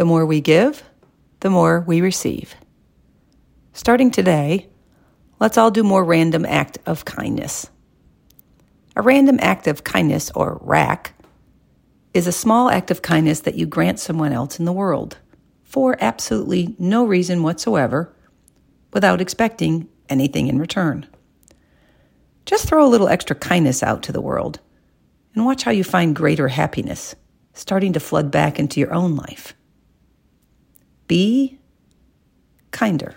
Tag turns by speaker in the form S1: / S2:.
S1: The more we give, the more we receive. Starting today, let's all do more random act of kindness. A random act of kindness, or RAK, is a small act of kindness that you grant someone else in the world for absolutely no reason whatsoever without expecting anything in return. Just throw a little extra kindness out to the world and watch how you find greater happiness starting to flood back into your own life. Be kinder.